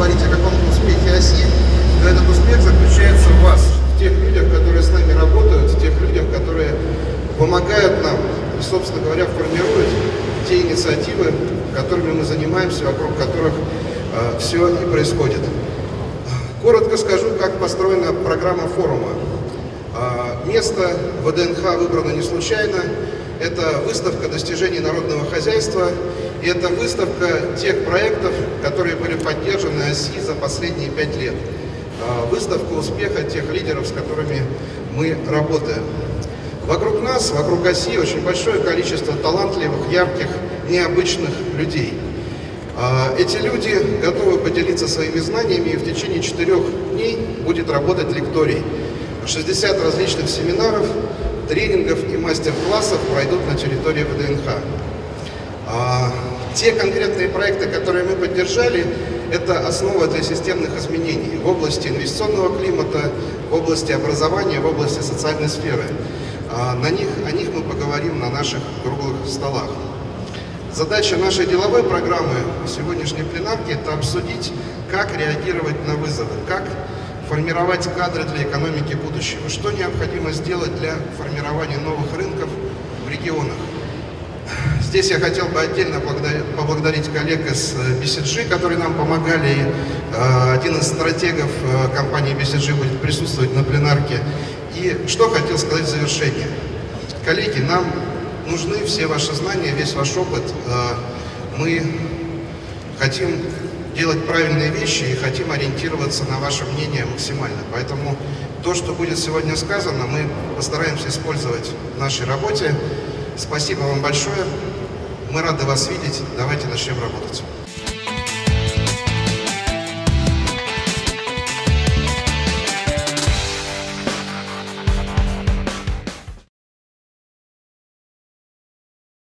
говорить о каком-то успехе оси, но этот успех заключается в вас, в тех людях, которые с нами работают, в тех людях, которые помогают нам и, собственно говоря, формируют те инициативы, которыми мы занимаемся, вокруг которых э, все и происходит. Коротко скажу, как построена программа форума. Э, место ВДНХ выбрано не случайно. Это выставка достижений народного хозяйства, и это выставка тех проектов, которые были поддержаны ОСИ за последние пять лет. Э, выставка успеха тех лидеров, с которыми мы работаем. Вокруг нас, вокруг оси очень большое количество талантливых, ярких, необычных людей. А, эти люди готовы поделиться своими знаниями, и в течение четырех дней будет работать лекторий. 60 различных семинаров, тренингов и мастер-классов пройдут на территории ВДНХ. А, те конкретные проекты, которые мы поддержали, это основа для системных изменений в области инвестиционного климата, в области образования, в области социальной сферы. А, на них, о них мы поговорим на наших круглых столах. Задача нашей деловой программы сегодняшней пленарки – это обсудить, как реагировать на вызовы, как формировать кадры для экономики будущего, что необходимо сделать для формирования новых рынков в регионах. Здесь я хотел бы отдельно поблагодарить коллег из BCG, которые нам помогали. А, один из стратегов а, компании BCG будет присутствовать на пленарке. И что хотел сказать в завершение. Коллеги, нам нужны все ваши знания, весь ваш опыт. Мы хотим делать правильные вещи и хотим ориентироваться на ваше мнение максимально. Поэтому то, что будет сегодня сказано, мы постараемся использовать в нашей работе. Спасибо вам большое. Мы рады вас видеть. Давайте начнем работать.